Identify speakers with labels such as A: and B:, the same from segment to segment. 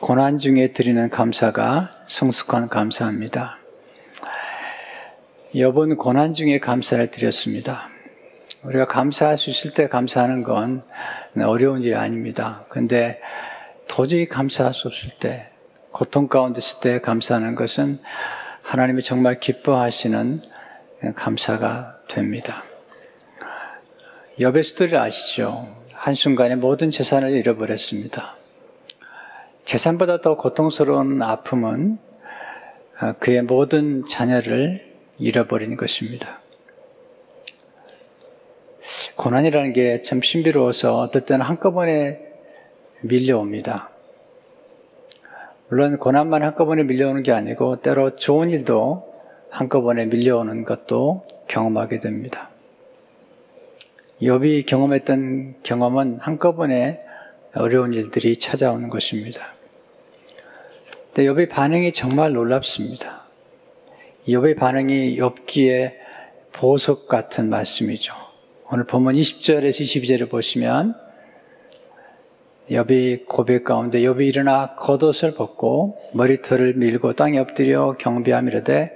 A: 고난 중에 드리는 감사가 성숙한 감사입니다. 여분 고난 중에 감사를 드렸습니다. 우리가 감사할 수 있을 때 감사하는 건 어려운 일이 아닙니다. 근데 도저히 감사할 수 없을 때, 고통 가운데 있을 때 감사하는 것은 하나님이 정말 기뻐하시는 감사가 됩니다. 여베스들을 아시죠? 한순간에 모든 재산을 잃어버렸습니다. 재산보다 더 고통스러운 아픔은 그의 모든 자녀를 잃어버리는 것입니다. 고난이라는 게 참 신비로워서 어떨 때는 한꺼번에 밀려옵니다. 물론 고난만 한꺼번에 밀려오는 게 아니고 때로 좋은 일도 한꺼번에 밀려오는 것도 경험하게 됩니다. 욥이 경험했던 경험은 한꺼번에 어려운 일들이 찾아오는 것입니다. 근데 욥의 반응이 정말 놀랍습니다. 욥의 반응이 욥기의 보석 같은 말씀이죠. 오늘 본문 20절에서 22절을 보시면 욥이 고백 가운데 욥이 일어나 겉옷을 벗고 머리털을 밀고 땅에 엎드려 경비하미로되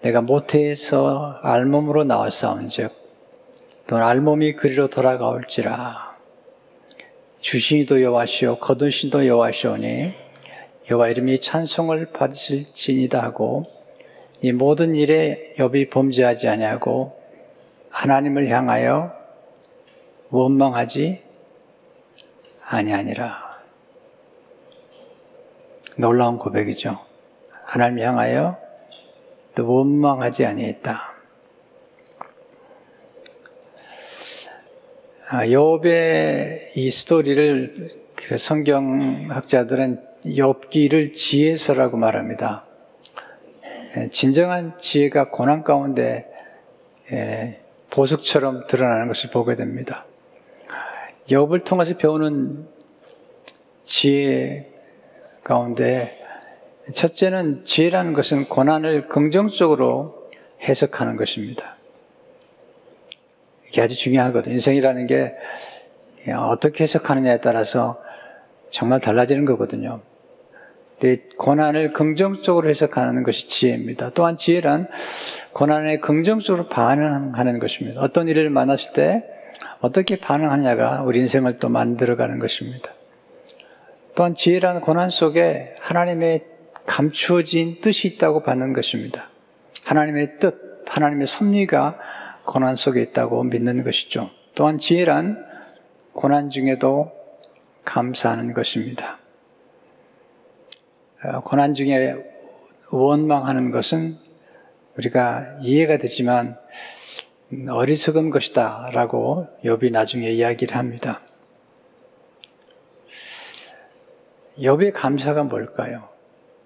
A: 내가 모태에서 알몸으로 나왔사온즉 또 알몸이 그리로 돌아가올지라 주신이도 여호와시오 거두신도 여호와시오니 여호와 이름이 찬송을 받으실지니다 하고 이 모든 일에 욥이 범죄하지 아니하고 하나님을 향하여 원망하지 아니하니라. 놀라운 고백이죠. 하나님 향하여 또 원망하지 아니했다. 아, 욥의 이 스토리를 그 성경학자들은 욥기를 지혜서라고 말합니다. 예, 진정한 지혜가 고난 가운데 예, 보석처럼 드러나는 것을 보게 됩니다. 욥을 통해서 배우는 지혜 가운데 첫째는 지혜라는 것은 고난을 긍정적으로 해석하는 것입니다. 이게 아주 중요하거든요. 인생이라는 게 어떻게 해석하느냐에 따라서 정말 달라지는 거거든요. 고난을 긍정적으로 해석하는 것이 지혜입니다. 또한 지혜란 고난에 긍정적으로 반응하는 것입니다. 어떤 일을 만났을 때 어떻게 반응하냐가 우리 인생을 또 만들어가는 것입니다. 또한 지혜란 고난 속에 하나님의 감추어진 뜻이 있다고 받는 것입니다. 하나님의 뜻, 하나님의 섭리가 고난 속에 있다고 믿는 것이죠. 또한 지혜란 고난 중에도 감사하는 것입니다. 어, 고난 중에 원망하는 것은 우리가 이해가 되지만 어리석은 것이다 라고 욥이 나중에 이야기를 합니다. 욥의 감사가 뭘까요?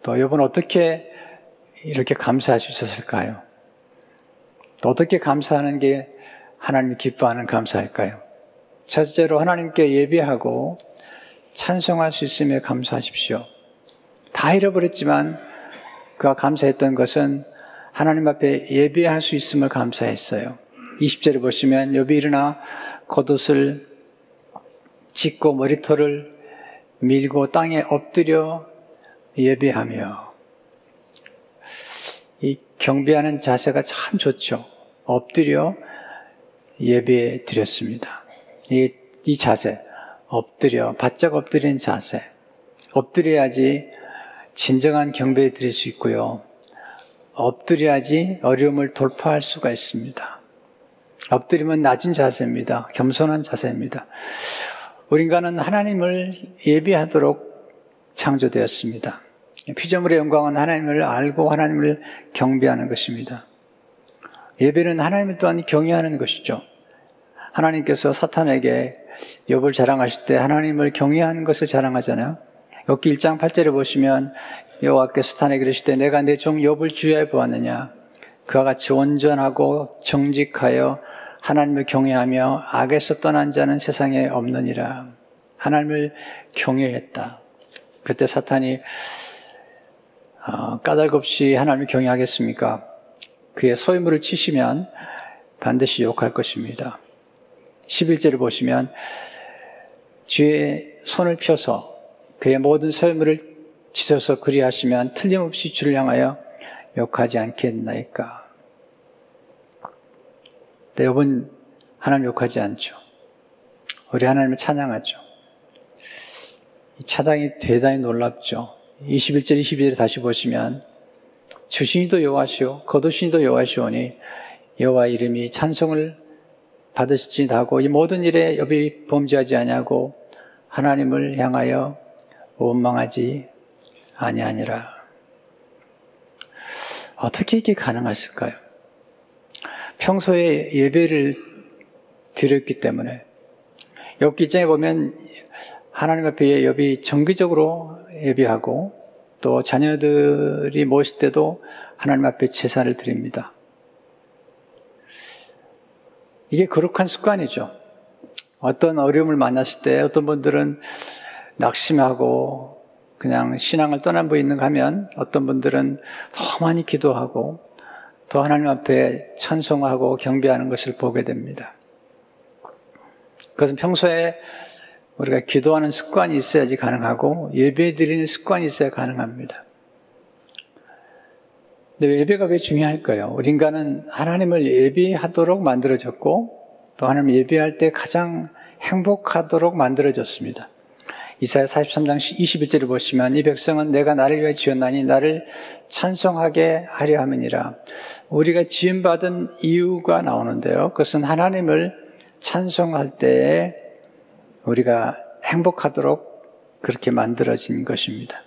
A: 또 욥은 어떻게 이렇게 감사할 수 있었을까요? 또 어떻게 감사하는 게 하나님 기뻐하는 감사일까요? 첫째로 하나님께 예배하고 찬송할 수 있음에 감사하십시오. 다 잃어버렸지만 그가 감사했던 것은 하나님 앞에 예배할 수 있음을 감사했어요. 20절에 보시면 여비 일어나 겉옷을 찢고 머리털을 밀고 땅에 엎드려 예배하며 이 경배하는 자세가 참 좋죠. 엎드려 예배 드렸습니다. 이, 이 자세, 엎드려, 바짝 엎드리는 자세. 엎드려야지 진정한 경배 드릴 수 있고요. 엎드려야지 어려움을 돌파할 수가 있습니다. 엎드리면 낮은 자세입니다. 겸손한 자세입니다. 우리 인간은 하나님을 예비하도록 창조되었습니다. 피조물의 영광은 하나님을 알고 하나님을 경배하는 것입니다. 예배는 하나님을 또한 경외하는 것이죠. 하나님께서 사탄에게 욥을 자랑하실 때 하나님을 경외하는 것을 자랑하잖아요. 여기 1장 8절에 보시면 여호와께서 탄에 그러시되 내가 내종 욥을 주의해 보았느냐 그와 같이 온전하고 정직하여 하나님을 경외하며 악에서 떠난 자는 세상에 없느니라 하나님을 경외했다. 그때 사탄이 어, 까닭없이 하나님을 경외하겠습니까? 그의 소유물을 치시면 반드시 욕할 것입니다. 11절을 보시면 주의 손을 펴서 그의 모든 소유물을 지셔서 그리하시면 틀림없이 주를 향하여 욕하지 않겠나이까. 네, 여러분 하나님 욕하지 않죠. 우리 하나님을 찬양하죠. 이 찬양이 대단히 놀랍죠. 21절, 22절 다시 보시면 주신이도 여호와시오 거두신이도 여호와시오니 여호와 이름이 찬송을 받으시지하고 이 모든 일에 여비 범죄하지 아니하고 하나님을 향하여 원망하지 아니하니라. 어떻게 이게 가능하실까요? 평소에 예배를 드렸기 때문에 엽기장에 보면 하나님 앞에 엽이 정기적으로 예배하고 또 자녀들이 모실 때도 하나님 앞에 제사를 드립니다. 이게 거룩한 습관이죠. 어떤 어려움을 만났을 때 어떤 분들은 낙심하고 그냥 신앙을 떠난 분 있는가 하면 어떤 분들은 더 많이 기도하고 더 하나님 앞에 찬송하고 경배하는 것을 보게 됩니다. 그것은 평소에 우리가 기도하는 습관이 있어야지 가능하고 예배 드리는 습관이 있어야 가능합니다. 근데 예배가 왜 중요할까요? 우리 인간은 하나님을 예배하도록 만들어졌고 또 하나님 예배할 때 가장 행복하도록 만들어졌습니다. 이사야 43장 21절을 보시면 이 백성은 내가 나를 위해 지었나니 나를 찬송하게 하려 함이니라. 우리가 지음 받은 이유가 나오는데요. 그것은 하나님을 찬송할 때에 우리가 행복하도록 그렇게 만들어진 것입니다.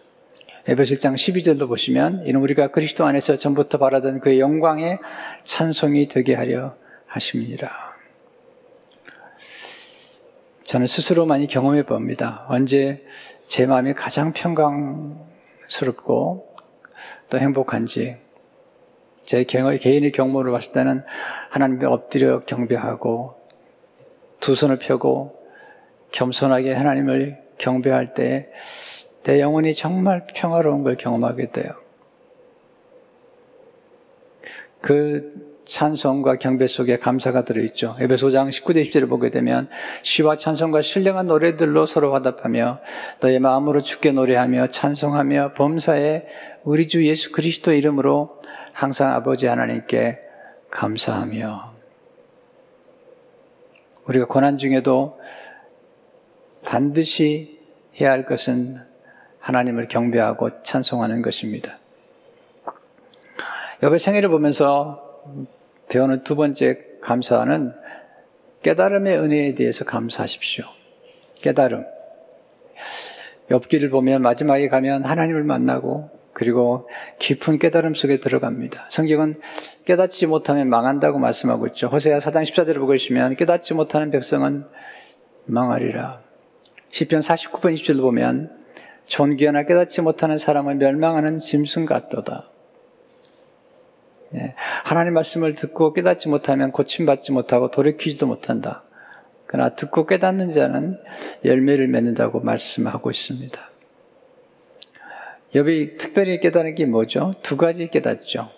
A: 에베소 1장 12절도 보시면 이는 우리가 그리스도 안에서 전부터 바라던 그 영광의 찬송이 되게 하려 하십니다. 저는 스스로 많이 경험해 봅니다. 언제 제 마음이 가장 평강스럽고 또 행복한지 제 개인의 경험으로 봤을 때는 하나님께 엎드려 경배하고 두 손을 펴고 겸손하게 하나님을 경배할 때 내 영혼이 정말 평화로운 걸 경험하게 돼요. 그 찬송과 경배 속에 감사가 들어있죠. 에베소 장 19대 20절을 보게 되면 시와 찬송과 신령한 노래들로 서로 화답하며 너의 마음으로 주께 노래하며 찬송하며 범사에 우리 주 예수 그리스도 이름으로 항상 아버지 하나님께 감사하며 우리가 고난 중에도 반드시 해야 할 것은 하나님을 경배하고 찬송하는 것입니다. 여배 생애를 보면서 배우는 두 번째 감사는 깨달음의 은혜에 대해서 감사하십시오. 깨달음. 엽기를 보면 마지막에 가면 하나님을 만나고 그리고 깊은 깨달음 속에 들어갑니다. 성경은 깨닫지 못하면 망한다고 말씀하고 있죠. 호세아 사장 14절을 보고 계시면 깨닫지 못하는 백성은 망하리라. 시편 49편 20절을 보면 존귀하나 깨닫지 못하는 사람은 멸망하는 짐승 같도다. 예, 하나님 말씀을 듣고 깨닫지 못하면 고침받지 못하고 돌이키지도 못한다. 그러나 듣고 깨닫는 자는 열매를 맺는다고 말씀하고 있습니다. 여기 특별히 깨달은 게 뭐죠? 두 가지 깨닫죠.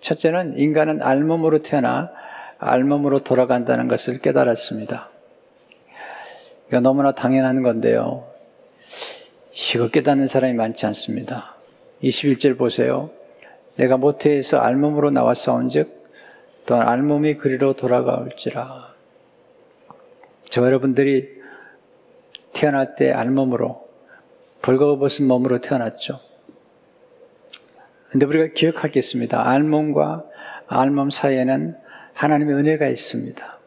A: 첫째는 인간은 알몸으로 태어나 알몸으로 돌아간다는 것을 깨달았습니다. 이거 너무나 당연한 건데요. 이거 깨닫는 사람이 많지 않습니다. 21절 보세요. 내가 모태에서 알몸으로 나왔사온 즉, 또한 알몸이 그리로 돌아가올지라. 저 여러분들이 태어날 때 알몸으로 벌거벗은 몸으로 태어났죠. 근데 우리가 기억하겠습니다. 알몸과 알몸 사이에는 하나님의 은혜가 있습니다.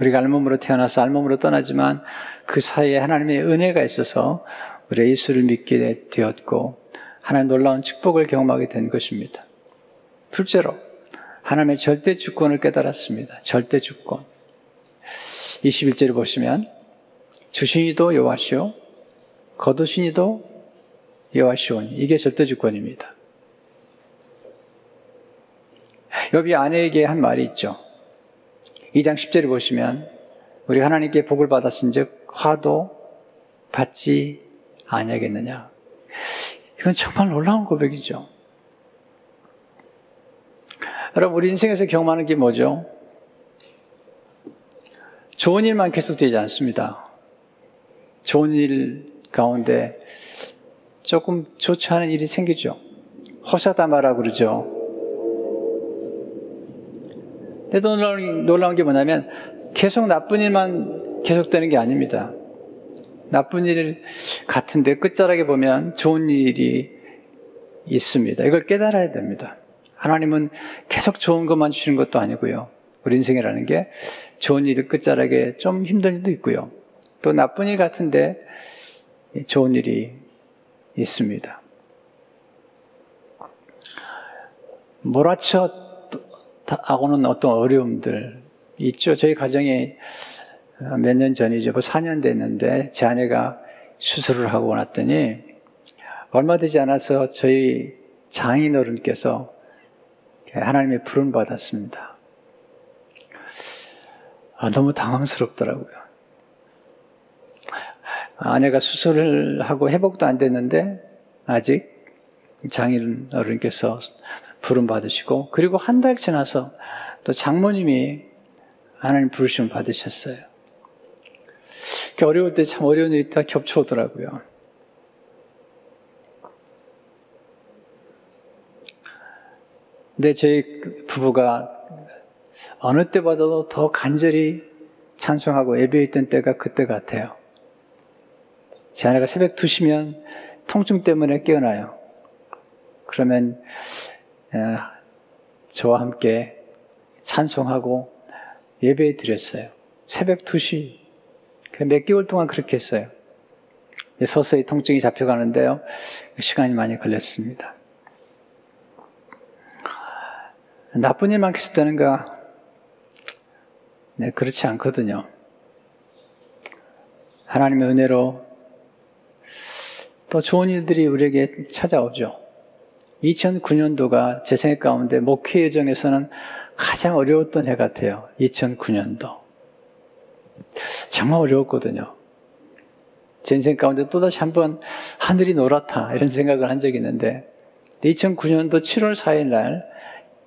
A: 우리가 알몸으로 태어나서 알몸으로 떠나지만 그 사이에 하나님의 은혜가 있어서 우리가 예수를 믿게 되었고 하나님 놀라운 축복을 경험하게 된 것입니다. 둘째로 하나님의 절대 주권을 깨달았습니다. 절대 주권. 21절을 보시면 주신이도 여호와시오 거두신이도 여호와시오니 이게 절대 주권입니다. 여비 아내에게 한 말이 있죠. 2장 10절을 보시면 우리 하나님께 복을 받았은즉 화도 받지 아니하겠느냐. 이건 정말 놀라운 고백이죠. 여러분 우리 인생에서 경험하는 게 뭐죠? 좋은 일만 계속되지 않습니다. 좋은 일 가운데 조금 좋지 않은 일이 생기죠. 호사다마라 그러죠. 근데 놀라운, 놀라운 게 뭐냐면 계속 나쁜 일만 계속되는 게 아닙니다. 나쁜 일 같은데 끝자락에 보면 좋은 일이 있습니다. 이걸 깨달아야 됩니다. 하나님은 계속 좋은 것만 주시는 것도 아니고요. 우리 인생이라는 게 좋은 일 끝자락에 좀 힘든 일도 있고요. 또 나쁜 일 같은데 좋은 일이 있습니다. 몰아쳐하고는 어떤 어려움들 있죠. 저희 가정에 몇 년 전이죠. 뭐 4년 됐는데 제 아내가 수술을 하고 났더니 얼마 되지 않아서 저희 장인 어른께서 하나님의 부름 받았습니다. 아, 너무 당황스럽더라고요. 아내가 수술을 하고 회복도 안 됐는데 아직 장인 어른께서 부름 받으시고 그리고 한 달 지나서 또 장모님이 하나님 부르심을 받으셨어요. 어려울 때 참 어려운 일이 다 겹쳐오더라고요. 근데 저희 부부가 어느 때보다도 더 간절히 찬송하고 예배했던 때가 그때 같아요. 제 아내가 새벽 2시면 통증 때문에 깨어나요. 그러면 저와 함께 찬송하고 예배 드렸어요. 새벽 2시. 몇 개월 동안 그렇게 했어요. 서서히 통증이 잡혀가는데요. 시간이 많이 걸렸습니다. 나쁜 일만 계속되는가? 네, 그렇지 않거든요. 하나님의 은혜로 또 좋은 일들이 우리에게 찾아오죠. 2009년도가 제 생각 가운데 목회 예정에서는 가장 어려웠던 해 같아요. 2009년도. 정말 어려웠거든요. 제 인생 가운데 또다시 한번 하늘이 노랗다 이런 생각을 한 적이 있는데 2009년도 7월 4일 날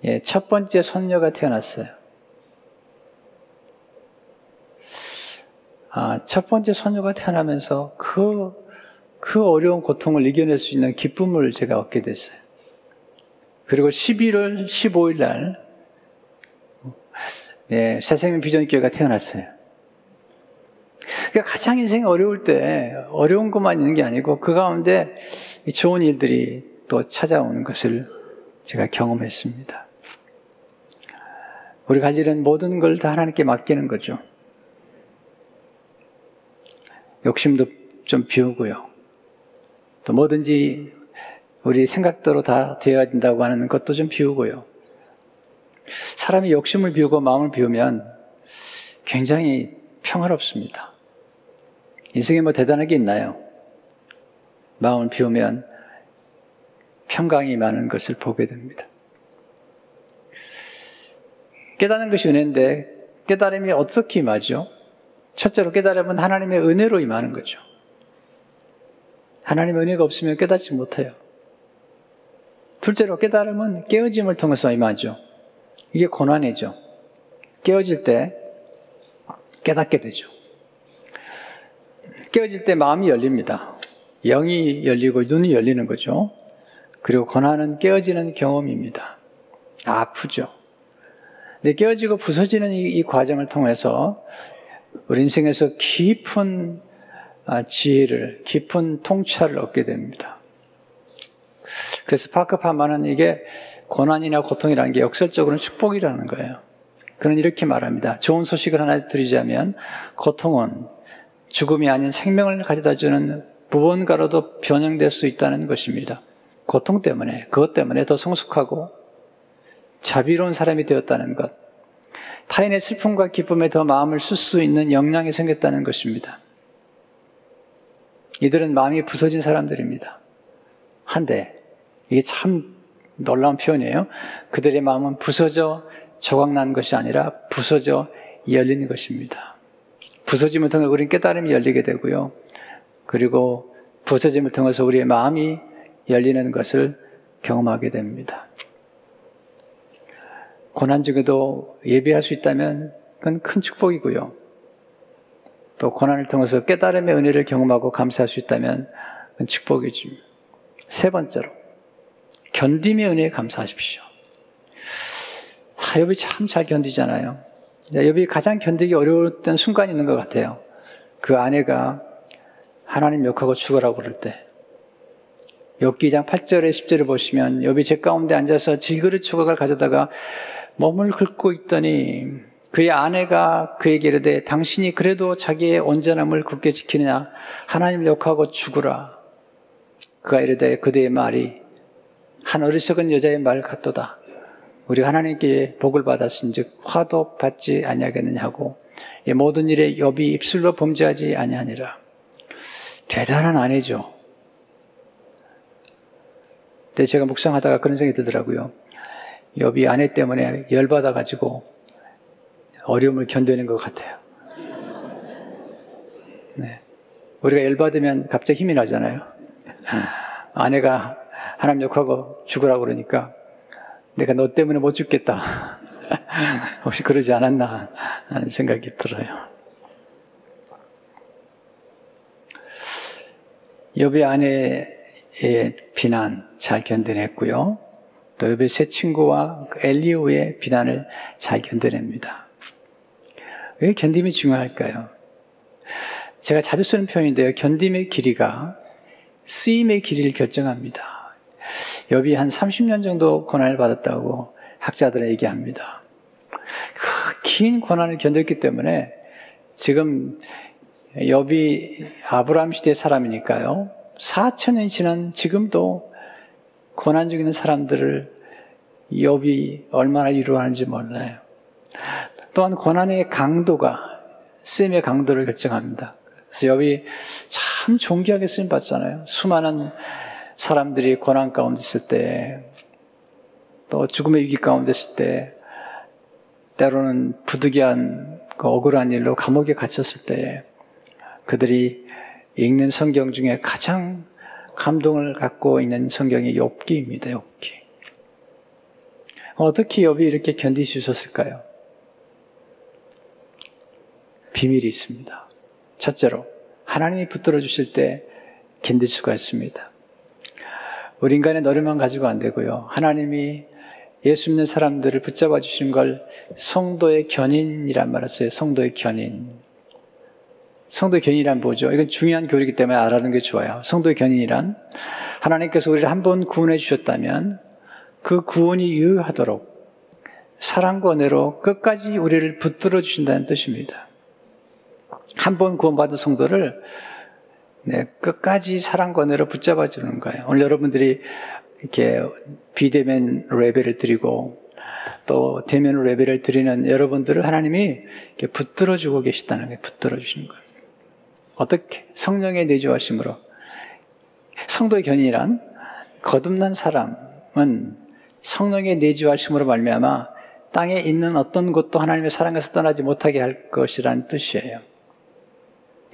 A: 예, 첫 번째 손녀가 태어났어요. 아, 첫 번째 손녀가 태어나면서 그, 그 어려운 고통을 이겨낼 수 있는 기쁨을 제가 얻게 됐어요. 그리고 11월 15일 날, 네, 새생명 비전교회가 태어났어요. 그러니까 가장 인생이 어려울 때 어려운 것만 있는 게 아니고 그 가운데 좋은 일들이 또 찾아오는 것을 제가 경험했습니다. 우리가 할 일은 모든 걸 다 하나님께 맡기는 거죠. 욕심도 좀 비우고요. 또 뭐든지 우리 생각대로 다 되어야 된다고 하는 것도 좀 비우고요. 사람이 욕심을 비우고 마음을 비우면 굉장히 평화롭습니다. 인생에 뭐 대단한 게 있나요? 마음을 비우면 평강이 많은 것을 보게 됩니다. 깨닫는 것이 은혜인데 깨달음이 어떻게 임하죠? 첫째로 깨달음은 하나님의 은혜로 임하는 거죠. 하나님의 은혜가 없으면 깨닫지 못해요. 둘째로 깨달음은 깨어짐을 통해서 임하죠. 이게 고난이죠. 깨어질 때 깨닫게 되죠. 깨어질 때 마음이 열립니다. 영이 열리고 눈이 열리는 거죠. 그리고 고난은 깨어지는 경험입니다. 아프죠. 근데 깨어지고 부서지는 이, 이 과정을 통해서 우리 인생에서 깊은 아, 지혜를, 깊은 통찰을 얻게 됩니다. 그래서 파크 파마는 이게 고난이나 고통이라는 게 역설적으로는 축복이라는 거예요. 그는 이렇게 말합니다. 좋은 소식을 하나 드리자면 고통은 죽음이 아닌 생명을 가져다 주는 무언가로도 변형될 수 있다는 것입니다. 고통 때문에, 그것 때문에 더 성숙하고 자비로운 사람이 되었다는 것. 타인의 슬픔과 기쁨에 더 마음을 쓸 수 있는 역량이 생겼다는 것입니다. 이들은 마음이 부서진 사람들입니다. 한데, 이게 참 놀라운 표현이에요. 그들의 마음은 부서져 조각난 것이 아니라 부서져 열리는 것입니다. 부서짐을 통해 우리는 깨달음이 열리게 되고요. 그리고 부서짐을 통해서 우리의 마음이 열리는 것을 경험하게 됩니다. 고난 중에도 예배할 수 있다면 그건 큰 축복이고요. 또 고난을 통해서 깨달음의 은혜를 경험하고 감사할 수 있다면 그건 축복이지. 세 번째로, 견딤의 은혜에 감사하십시오. 아, 욥이 참 잘 견디잖아요. 욥이 가장 견디기 어려웠던 순간이 있는 것 같아요. 그 아내가 하나님 욕하고 죽으라고 그럴 때. 욥기장 8절에 10절을 보시면 욥이 제 가운데 앉아서 질그릇 조각을 가져다가 몸을 긁고 있더니 그의 아내가 그에게 이르되 당신이 그래도 자기의 온전함을 굳게 지키느냐 하나님 욕하고 죽으라 그가 이르되 그대의 말이 한 어리석은 여자의 말 같도다 우리 하나님께 복을 받았은즉 화도 받지 아니하겠느냐 하고 모든 일에 욥이 입술로 범죄하지 아니하니라 대단한 아내죠 근데 제가 묵상하다가 그런 생각이 들더라고요 욥이 아내 때문에 열받아 가지고 어려움을 견디는 것 같아요. 네. 우리가 열받으면 갑자기 힘이 나잖아요. 아내가 하나님 욕하고 죽으라고 그러니까 내가 너 때문에 못 죽겠다. 혹시 그러지 않았나 하는 생각이 들어요. 여비 아내의 비난 잘 견뎌냈고요. 또 여비 새 친구와 그 엘리오의 비난을 잘 견뎌냅니다. 왜 견딤이 중요할까요? 제가 자주 쓰는 표현인데요. 견딤의 길이가 쓰임의 길이를 결정합니다. 여비 한 30년 정도 고난을 받았다고 학자들은 얘기합니다. 그 긴 고난을 견뎠기 때문에 지금 여비 아브라함 시대 사람이니까요. 4천년이 지난 지금도 고난 중에 있는 사람들을 여비 얼마나 위로하는지 몰라요. 또한 고난의 강도가 쓰임의 강도를 결정합니다. 그래서 욥이 참 존귀하게 쓰임 받잖아요. 수많은 사람들이 고난 가운데 있을 때, 또 죽음의 위기 가운데 있을 때, 때로는 부득이한 그 억울한 일로 감옥에 갇혔을 때, 그들이 읽는 성경 중에 가장 감동을 갖고 있는 성경이 욥기입니다. 욥기. 어떻게 욥이 이렇게 견딜 수 있었을까요? 비밀이 있습니다. 첫째로, 하나님이 붙들어 주실 때 견딜 수가 있습니다. 우리 인간의 노력만 가지고 안 되고요. 하나님이 예수 믿는 사람들을 붙잡아 주시는 걸 성도의 견인이란 말을 써요. 성도의 견인. 성도의 견인이란 뭐죠? 이건 중요한 교리이기 때문에 알아는 게 좋아요. 성도의 견인이란 하나님께서 우리를 한 번 구원해 주셨다면 그 구원이 유효하도록 사랑과 은혜로 끝까지 우리를 붙들어 주신다는 뜻입니다. 한 번 구원받은 성도를 네, 끝까지 사랑과 은혜로 붙잡아 주는 거예요. 오늘 여러분들이 이렇게 비대면 레벨을 드리고 또 대면 레벨을 드리는 여러분들을 하나님이 이렇게 붙들어 주고 계시다는 거예요. 붙들어 주시는 거예요. 어떻게? 성령의 내주하심으로. 성도의 견인이란 거듭난 사람은 성령의 내주하심으로 말미암아 땅에 있는 어떤 것도 하나님의 사랑에서 떠나지 못하게 할 것이라는 뜻이에요.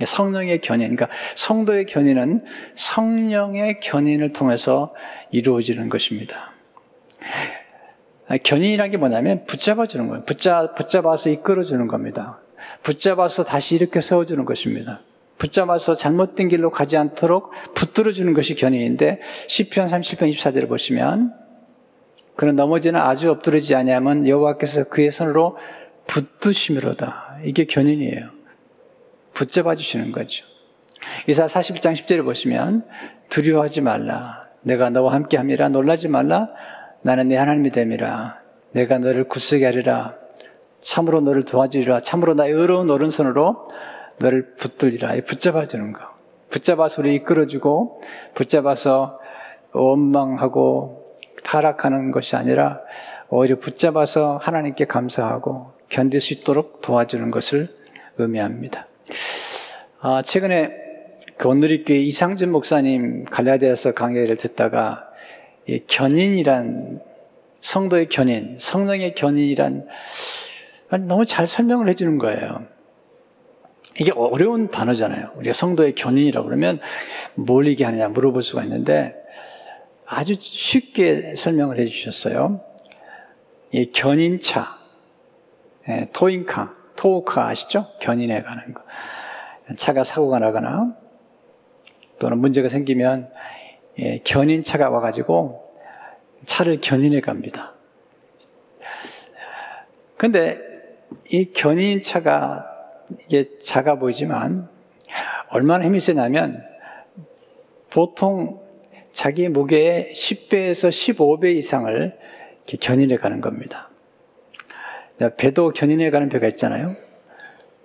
A: 성령의 견인, 그러니까 성도의 견인은 성령의 견인을 통해서 이루어지는 것입니다. 견인이라는 게 뭐냐면 붙잡아주는 거예요. 붙잡, 붙잡아서 이끌어주는 겁니다. 붙잡아서 다시 이렇게 세워주는 것입니다. 붙잡아서 잘못된 길로 가지 않도록 붙들어주는 것이 견인인데 10편 30편 24절을 보시면 그는 넘어지는 아주 엎드리지 아니하면 여호와께서 그의 손으로 붙드심이로다. 이게 견인이에요. 붙잡아 주시는 거죠. 이사 41장 10절을 보시면 두려워하지 말라. 내가 너와 함께 함이라 놀라지 말라. 나는 네 하나님이 됨이라. 내가 너를 굳세게 하리라. 참으로 너를 도와주리라. 참으로 나의 의로운 오른손으로 너를 붙들리라. 붙잡아 주는 거. 붙잡아서 우리 이끌어주고 붙잡아서 원망하고 타락하는 것이 아니라 오히려 붙잡아서 하나님께 감사하고 견딜 수 있도록 도와주는 것을 의미합니다. 아, 최근에 그 온누리교회 이상준 목사님 갈라디아서 강의를 듣다가 이 견인이란 성도의 견인, 성령의 견인이란 너무 잘 설명을 해주는 거예요. 이게 어려운 단어잖아요. 우리가 성도의 견인이라고 그러면 뭘 얘기하느냐 물어볼 수가 있는데 아주 쉽게 설명을 해주셨어요. 이 견인차, 예, 토인카, 토우카 아시죠? 견인해 가는 거. 차가 사고가 나거나 또는 문제가 생기면 예, 견인차가 와가지고 차를 견인해 갑니다. 근데 이 견인차가 이게 작아 보이지만 얼마나 힘이 세냐면 보통 자기 무게의 10배에서 15배 이상을 견인해 가는 겁니다. 배도 견인해 가는 배가 있잖아요.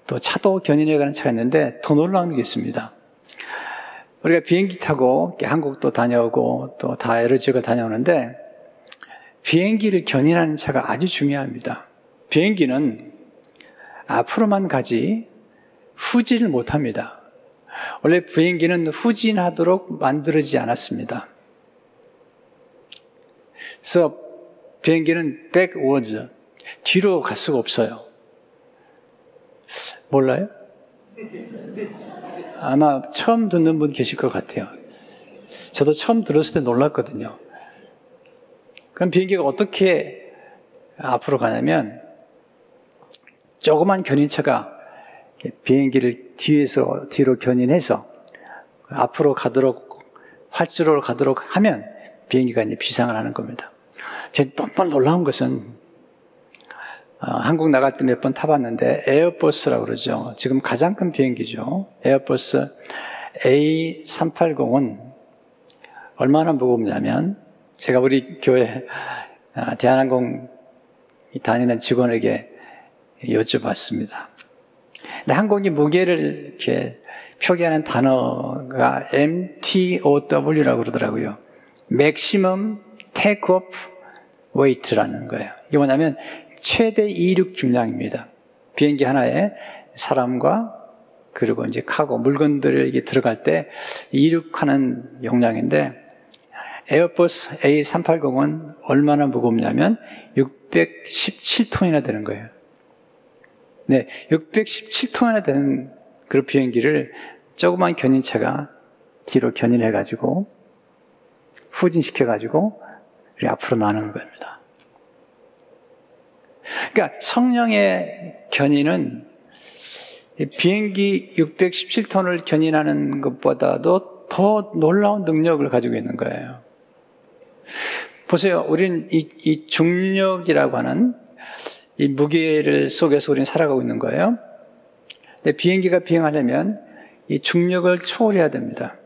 A: 또 차도 견인해 가는 차가 있는데 더 놀라운 게 있습니다. 우리가 비행기 타고 한국도 다녀오고 또 다 여러 지역을 다녀오는데 비행기를 견인하는 차가 아주 중요합니다. 비행기는 앞으로만 가지 후진을 못합니다. 원래 비행기는 후진하도록 만들어지지 않았습니다. 그래서 비행기는 backwards, 뒤로 갈 수가 없어요. 몰라요? 아마 처음 듣는 분 계실 것 같아요. 저도 처음 들었을 때 놀랐거든요. 그럼 비행기가 어떻게 앞으로 가냐면 조그만 견인차가 비행기를 뒤에서 뒤로 견인해서 앞으로 가도록 활주로로 가도록 하면 비행기가 이제 비상을 하는 겁니다. 제가 정말 놀라운 것은 어, 한국 나갈 때 몇 번 타봤는데 에어버스라고 그러죠. 지금 가장 큰 비행기죠. 에어버스 A380은 얼마나 무겁냐면 제가 우리 교회 아, 대한항공 다니는 직원에게 여쭤봤습니다. 항공기 무게를 이렇게 표기하는 단어가 MTOW라고 그러더라고요. Maximum Takeoff Weight라는 거예요. 이게 뭐냐면 최대 이륙 중량입니다. 비행기 하나에 사람과 그리고 이제 카고 물건들이 들어갈 때 이륙하는 용량인데 에어버스 A380은 얼마나 무겁냐면 617톤이나 되는 거예요. 네, 617톤이나 되는 그 비행기를 조그만 견인차가 뒤로 견인해가지고 후진시켜가지고 앞으로 나는 겁니다. 그러니까 성령의 견인은 비행기 617톤을 견인하는 것보다도 더 놀라운 능력을 가지고 있는 거예요. 보세요. 우리는 이, 이 중력이라고 하는 이 무게를 속에서 우리는 살아가고 있는 거예요. 근데 비행기가 비행하려면 이 중력을 초월해야 됩니다.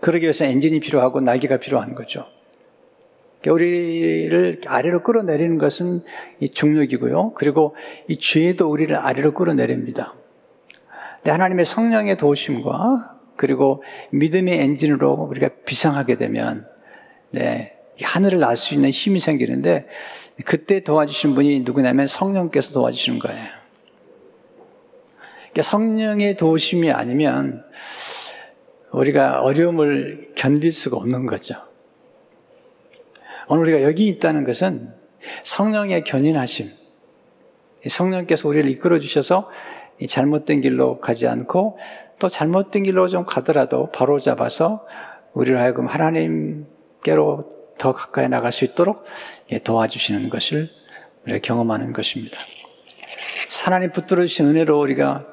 A: 그러기 위해서 엔진이 필요하고 날개가 필요한 거죠. 우리를 아래로 끌어내리는 것은 이 중력이고요. 그리고 이 죄도 우리를 아래로 끌어내립니다. 하나님의 성령의 도우심과 그리고 믿음의 엔진으로 우리가 비상하게 되면 네, 하늘을 날 수 있는 힘이 생기는데 그때 도와주신 분이 누구냐면 성령께서 도와주시는 거예요. 그러니까 성령의 도우심이 아니면 우리가 어려움을 견딜 수가 없는 거죠. 오늘 우리가 여기 있다는 것은 성령의 견인하심. 성령께서 우리를 이끌어 주셔서 잘못된 길로 가지 않고 또 잘못된 길로 좀 가더라도 바로 잡아서 우리를 하여금 하나님께로 더 가까이 나갈 수 있도록 예, 도와주시는 것을 우리가 경험하는 것입니다. 하나님 붙들어 주신 은혜로 우리가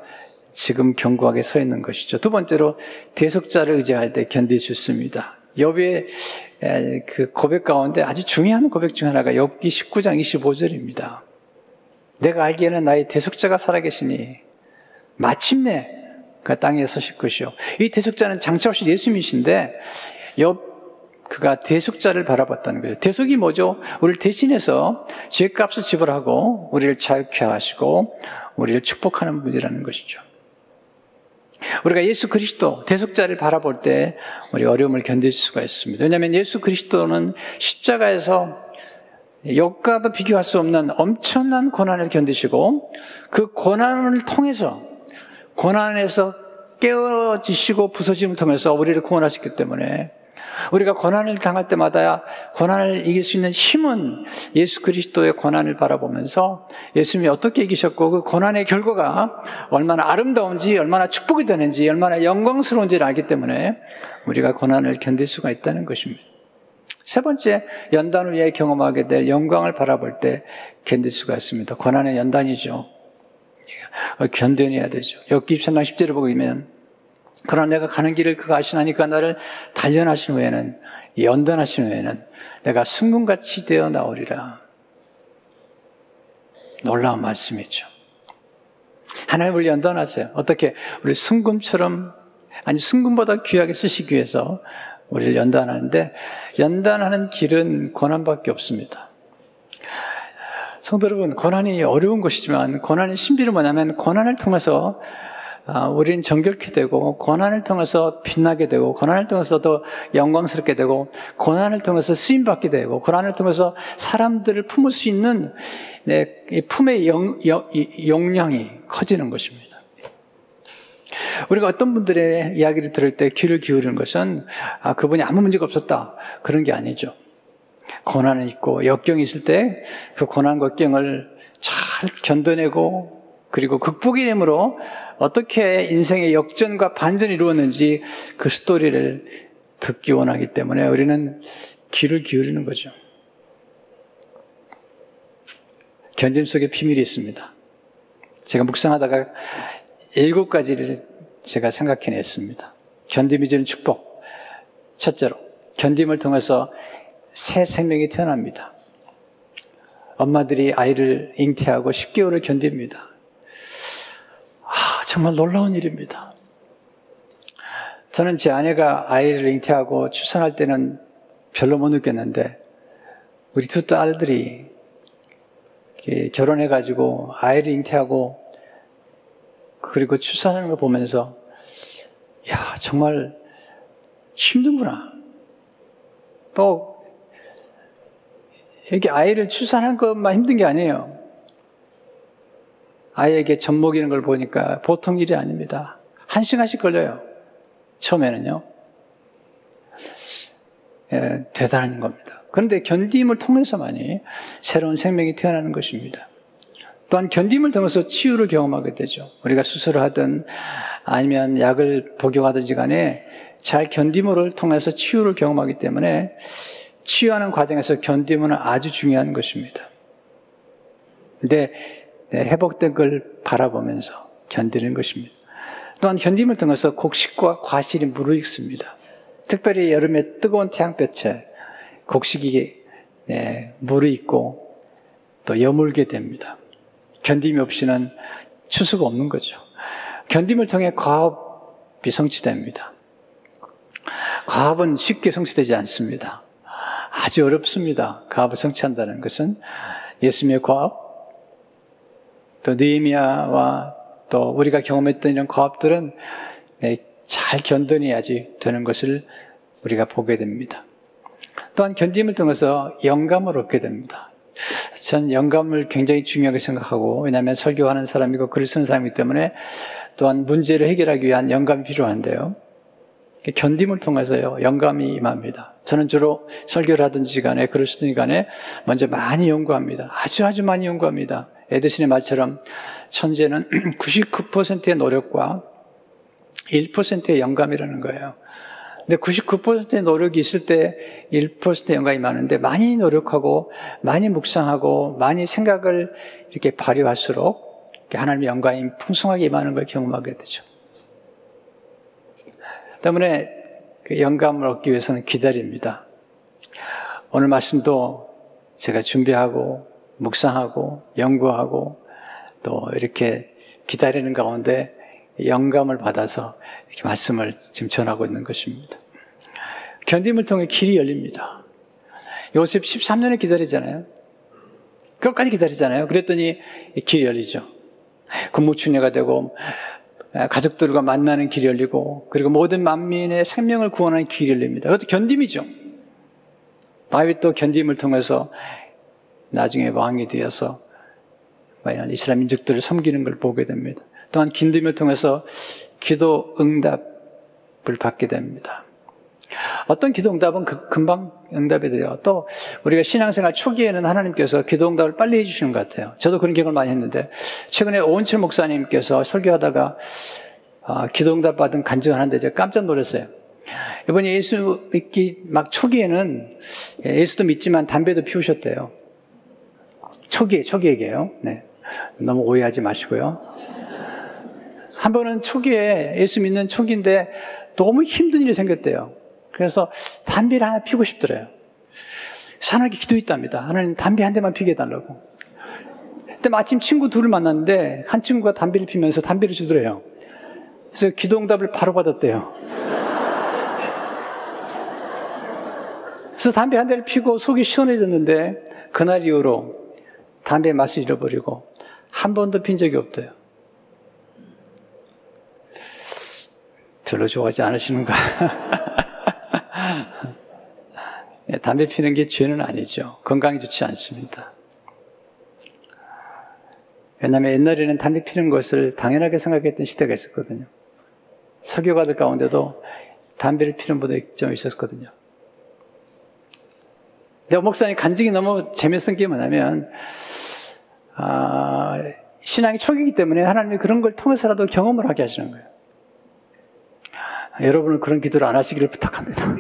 A: 지금 견고하게 서 있는 것이죠. 두 번째로 대속자를 의지할 때 견딜 수 있습니다. 욥의 그 고백 가운데 아주 중요한 고백 중 하나가 욥기 19장 25절입니다. 내가 알기에는 나의 대속자가 살아계시니 마침내 그 땅에 서실 것이요. 이 대속자는 장차 오실 예수님이신데 욥 그가 대속자를 바라봤다는 거예요. 대속이 뭐죠? 우리를 대신해서 죄값을 지불하고 우리를 자유케 하시고 우리를 축복하는 분이라는 것이죠. 우리가 예수 그리스도 대속자를 바라볼 때 우리 어려움을 견딜 수가 있습니다. 왜냐하면 예수 그리스도는 십자가에서 역과도 비교할 수 없는 엄청난 고난을 견디시고 그 고난을 통해서 고난에서 깨어지시고 부서짐을 통해서 우리를 구원하셨기 때문에 우리가 고난을 당할 때마다 고난을 이길 수 있는 힘은 예수 그리스도의 고난을 바라보면서 예수님이 어떻게 이기셨고 그 고난의 결과가 얼마나 아름다운지 얼마나 축복이 되는지 얼마나 영광스러운지를 알기 때문에 우리가 고난을 견딜 수가 있다는 것입니다. 세 번째, 연단 후에 경험하게 될 영광을 바라볼 때 견딜 수가 있습니다. 고난의 연단이죠. 견뎌내야 되죠. 엽기 2 3장 10절을 보면 그러나 내가 가는 길을 그가 아시나니까 나를 단련하신 후에는 연단하신 후에는 내가 승군같이 되어 나오리라. 놀라운 말씀이죠. 하나님을 연단하세요. 어떻게 우리 승군처럼 아니 승군보다 귀하게 쓰시기 위해서 우리를 연단하는데 연단하는 길은 고난밖에 없습니다. 성도 여러분, 고난이 어려운 것이지만 고난의 신비는 뭐냐면 고난을 통해서 아, 우리는 정결케 되고 고난을 통해서 빛나게 되고 고난을 통해서 더 영광스럽게 되고 고난을 통해서 쓰임 받게 되고 고난을 통해서 사람들을 품을 수 있는 내 품의 영, 영, 용량이 커지는 것입니다. 우리가 어떤 분들의 이야기를 들을 때 귀를 기울이는 것은 아, 그분이 아무 문제가 없었다. 그런 게 아니죠. 고난은 있고 역경이 있을 때 그 고난과 역경을 잘 견뎌내고 그리고 극복의 힘으로 어떻게 인생의 역전과 반전이 이루었는지 그 스토리를 듣기 원하기 때문에 우리는 귀를 기울이는 거죠. 견딤 속에 비밀이 있습니다. 제가 묵상하다가 일곱 가지를 제가 생각해냈습니다. 견딤이 주는 축복. 첫째로, 견딤을 통해서 새 생명이 태어납니다. 엄마들이 아이를 잉태하고 10개월을 견딥니다. 아, 정말 놀라운 일입니다. 저는 제 아내가 아이를 잉태하고 출산할 때는 별로 못 느꼈는데, 우리 두 딸들이 결혼해가지고 아이를 잉태하고 그리고 출산하는 걸 보면서 야 정말 힘든구나. 또 이렇게 아이를 출산한 것만 힘든 게 아니에요. 아이에게 젖 먹이는 걸 보니까 보통 일이 아닙니다. 한 시간씩 걸려요. 처음에는요. 예, 대단한 겁니다. 그런데 견딤을 통해서만이 새로운 생명이 태어나는 것입니다. 또한 견딤을 통해서 치유를 경험하게 되죠. 우리가 수술을 하든 아니면 약을 복용하든지 간에 잘 견딤을 통해서 치유를 경험하기 때문에 치유하는 과정에서 견딤은 아주 중요한 것입니다. 근데 네, 회복된 걸 바라보면서 견디는 것입니다. 또한 견딤을 통해서 곡식과 과실이 무르익습니다. 특별히 여름에 뜨거운 태양볕에 곡식이 네, 무르익고 또 여물게 됩니다. 견딤이 없이는 추수가 없는 거죠. 견딤을 통해 과업이 성취됩니다. 과업은 쉽게 성취되지 않습니다. 아주 어렵습니다. 과업을 성취한다는 것은 예수님의 과업, 또 느헤미야와 또 우리가 경험했던 이런 과업들은 네, 잘 견뎌내야지 되는 것을 우리가 보게 됩니다. 또한 견딤을 통해서 영감을 얻게 됩니다. 전 영감을 굉장히 중요하게 생각하고 왜냐하면 설교하는 사람이고 글을 쓰는 사람이기 때문에 또한 문제를 해결하기 위한 영감이 필요한데요. 견딤을 통해서요, 영감이 임합니다. 저는 주로 설교를 하든지 간에 글을 쓰든지 간에 먼저 많이 연구합니다. 아주 아주 많이 연구합니다. 에드슨의 말처럼 천재는 99%의 노력과 1%의 영감이라는 거예요. 근데 99%의 노력이 있을 때 1%의 영감이 많은데 많이 노력하고 많이 묵상하고 많이 생각을 이렇게 발휘할수록 하나님의 영감이 풍성하게 임하는 걸 경험하게 되죠. 때문에 그 영감을 얻기 위해서는 기다립니다. 오늘 말씀도 제가 준비하고 묵상하고 연구하고 또 이렇게 기다리는 가운데 영감을 받아서 이렇게 말씀을 지금 전하고 있는 것입니다. 견딤을 통해 길이 열립니다. 요셉 13년을 기다리잖아요. 끝까지 기다리잖아요. 그랬더니 길이 열리죠. 군무충녀가 되고 가족들과 만나는 길이 열리고 그리고 모든 만민의 생명을 구원하는 길이 열립니다. 그것도 견딤이죠. 다윗도 견딤을 통해서 나중에 왕이 되어서 이스라엘 민족들을 섬기는 걸 보게 됩니다. 또한 긴임을 통해서 기도 응답을 받게 됩니다. 어떤 기도 응답은 그 금방 응답이 돼요. 또 우리가 신앙생활 초기에는 하나님께서 기도 응답을 빨리 해주시는 것 같아요. 저도 그런 경험을 많이 했는데 최근에 오은철 목사님께서 설교하다가 아, 기도 응답 받은 간증을 하는데 제가 깜짝 놀랐어요. 이번에 예수 믿기 막 초기에는 예수도 믿지만 담배도 피우셨대요. 초기 얘기예요. 네. 너무 오해하지 마시고요. 한 번은 초기에 예수 믿는 초기인데 너무 힘든 일이 생겼대요. 그래서 담배를 하나 피고 싶더래요. 하나님께 기도했답니다. 하나님 담배 한 대만 피게 해달라고. 근데 마침 친구 둘을 만났는데 한 친구가 담배를 피면서 담배를 주더래요. 그래서 기도응답을 바로 받았대요. 그래서 담배 한 대를 피고 속이 시원해졌는데 그날 이후로 담배 맛을 잃어버리고 한 번도 핀 적이 없대요. 별로 좋아하지 않으시는가? 네, 담배 피는 게 죄는 아니죠. 건강에 좋지 않습니다. 왜냐하면 옛날에는 담배 피는 것을 당연하게 생각했던 시대가 있었거든요. 설교가들 가운데도 담배를 피는 분들이 좀 있었거든요. 근데 목사님 간증이 너무 재밌었던 게 뭐냐면, 아, 신앙이 초기이기 때문에 하나님이 그런 걸 통해서라도 경험을 하게 하시는 거예요. 여러분은 그런 기도를 안 하시기를 부탁합니다.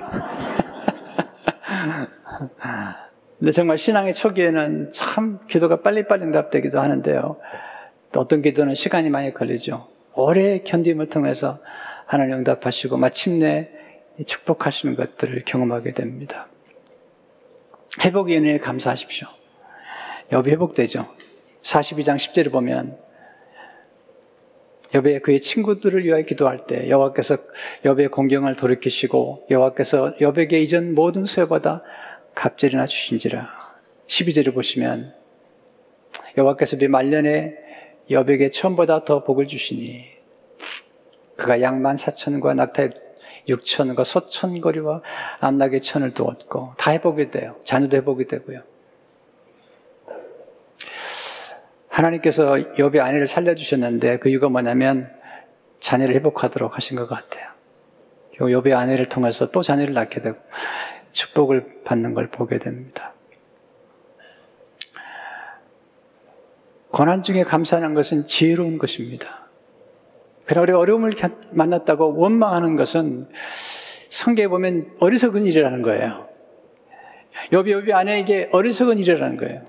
A: 근데 정말 신앙의 초기에는 참 기도가 빨리빨리 응답되기도 하는데요. 또 어떤 기도는 시간이 많이 걸리죠. 오래 견딤을 통해서 하나님 응답하시고 마침내 축복하시는 것들을 경험하게 됩니다. 회복의 은혜에 감사하십시오. 여비 회복되죠. 42장 10절을 보면 여배 그의 친구들을 위하여 기도할 때 여호와께서 여배의 공경을 돌이키시고 여호와께서 여배에게 이전 모든 수여보다 갑절이나 주신지라 12절을 보시면 여호와께서 비 말년에 여백에 처음보다 더 복을 주시니 그가 양만 사천과 낙타 육천과 소천거리와 암낙의 천을 두었고 다 해보게 돼요. 자녀도 해보게 되고요. 하나님께서 여배 아내를 살려주셨는데 그 이유가 뭐냐면 자녀를 회복하도록 하신 것 같아요. 여배 아내를 통해서 또 자녀를 낳게 되고 축복을 받는 걸 보게 됩니다. 고난 중에 감사하는 것은 지혜로운 것입니다. 우리가 어려움을 만났다고 원망하는 것은 성경에 보면 어리석은 일이라는 거예요. 여비 여비 아내에게 어리석은 일이라는 거예요.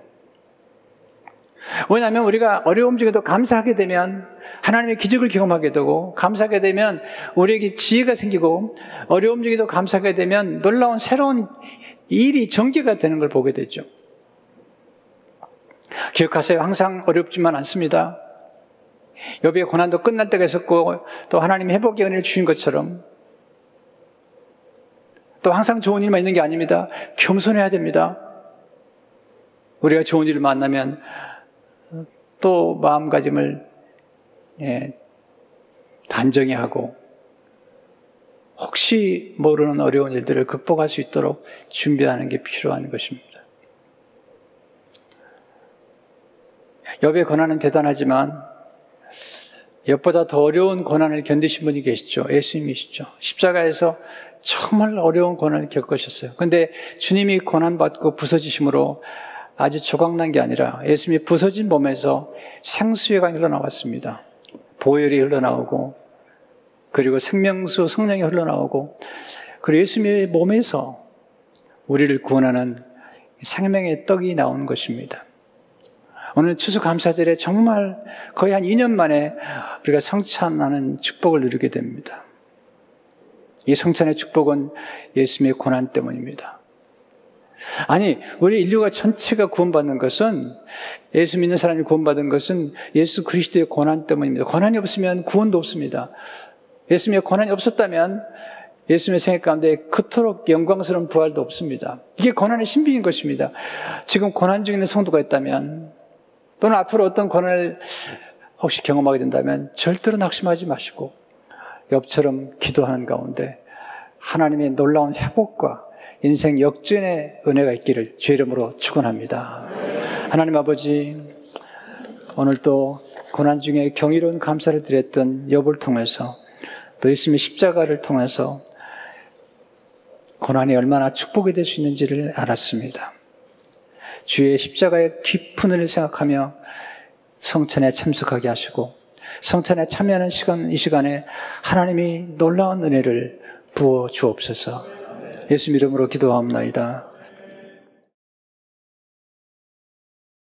A: 왜냐하면 우리가 어려움 중에도 감사하게 되면 하나님의 기적을 경험하게 되고 감사하게 되면 우리에게 지혜가 생기고 어려움 중에도 감사하게 되면 놀라운 새로운 일이 전개가 되는 걸 보게 되죠. 기억하세요. 항상 어렵지만 않습니다. 여비의 고난도 끝날 때가 있었고 또 하나님이 회복의 은혜를 주신 것처럼 또 항상 좋은 일만 있는 게 아닙니다. 겸손해야 됩니다. 우리가 좋은 일을 만나면 또 마음가짐을 예, 단정히 하고 혹시 모르는 어려운 일들을 극복할 수 있도록 준비하는 게 필요한 것입니다. 여배 고난은 대단하지만 엿보다 더 어려운 고난을 견디신 분이 계시죠. 예수님이시죠. 십자가에서 정말 어려운 고난을 겪으셨어요. 근데 주님이 고난받고 부서지심으로 아주 조각난 게 아니라 예수님이 부서진 몸에서 생수가 흘러나왔습니다. 보혈이 흘러나오고 그리고 생명수 성령이 흘러나오고 그리고 예수님의 몸에서 우리를 구원하는 생명의 떡이 나오는 것입니다. 오늘 추수감사절에 정말 거의 한 2년 만에 우리가 성찬하는 축복을 누리게 됩니다. 이 성찬의 축복은 예수님의 고난 때문입니다. 아니, 우리 인류가 전체가 구원받는 것은 예수 믿는 사람이 구원받은 것은 예수 그리스도의 고난 때문입니다. 고난이 없으면 구원도 없습니다. 예수님의 고난이 없었다면 예수님의 생애 가운데 그토록 영광스러운 부활도 없습니다. 이게 고난의 신비인 것입니다. 지금 고난 중에 있는 성도가 있다면 또는 앞으로 어떤 고난을 혹시 경험하게 된다면 절대로 낙심하지 마시고 옆처럼 기도하는 가운데 하나님의 놀라운 회복과 인생 역전의 은혜가 있기를 주 이름으로 축원합니다. 하나님 아버지 오늘 또 고난 중에 경이로운 감사를 드렸던 여보를 통해서 또 예수님의 십자가를 통해서 고난이 얼마나 축복이 될 수 있는지를 알았습니다. 주의 십자가의 깊은 은혜를 생각하며 성찬에 참석하게 하시고 성찬에 참여하는 시간 이 시간에 하나님이 놀라운 은혜를 부어 주옵소서. 예수 이름으로 기도하옵나이다.